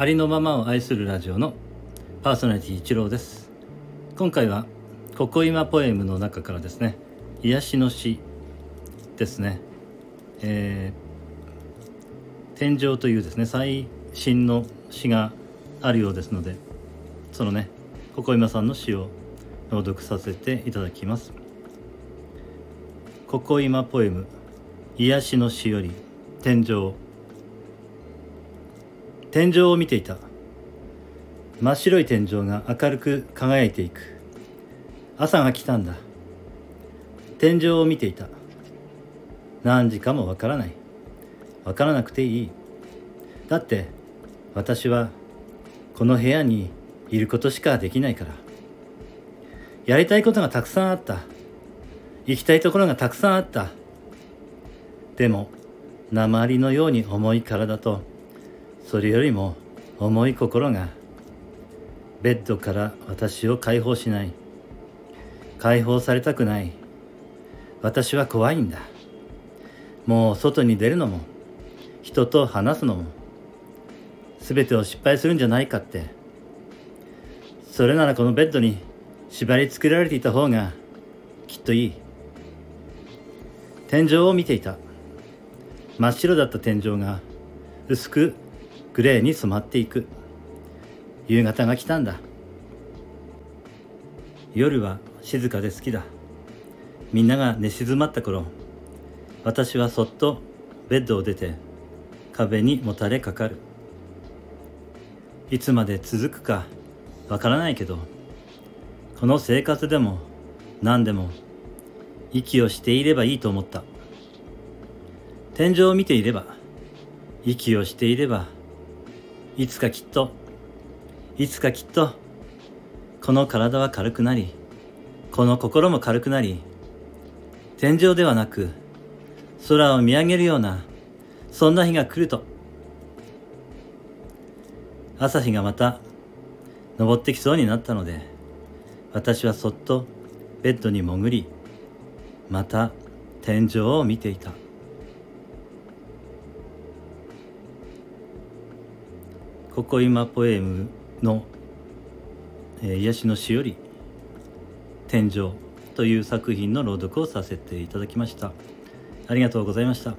ありのままを愛するラジオのパーソナリティ一郎です。今回は「ここ今ポエム」の中からですね癒しの詩ですね。えー、天井というですね最新の詩があるようですのでそのねここ今さんの詩を朗読させていただきます。ここ今ポエム癒しの詩より天井天井を見ていた。真っ白い天井が明るく輝いていく。朝が来たんだ。天井を見ていた。何時かもわからない。わからなくていい。だって私はこの部屋にいることしかできないから。やりたいことがたくさんあった。行きたいところがたくさんあった。でも鉛のように重い体とそれよりも重い心がベッドから私を解放しない。解放されたくない。私は怖いんだ。もう外に出るのも人と話すのも全てを失敗するんじゃないかって。それならこのベッドに縛り付けられていた方がきっといい。天井を見ていた。真っ白だった天井が薄くグレーに染まっていく。夕方が来たんだ。夜は静かで好きだ。みんなが寝静まった頃私はそっとベッドを出て壁にもたれかかる。いつまで続くかわからないけどこの生活でも何でも息をしていればいいと思った。天井を見ていれば息をしていればいつかきっといつかきっとこの体は軽くなりこの心も軽くなり天井ではなく空を見上げるようなそんな日が来ると朝日がまた昇ってきそうになったので私はそっとベッドに潜りまた天井を見ていた。ここ今ポエムの、えー、癒しの詩より天井という作品の朗読をさせていただきました。ありがとうございました。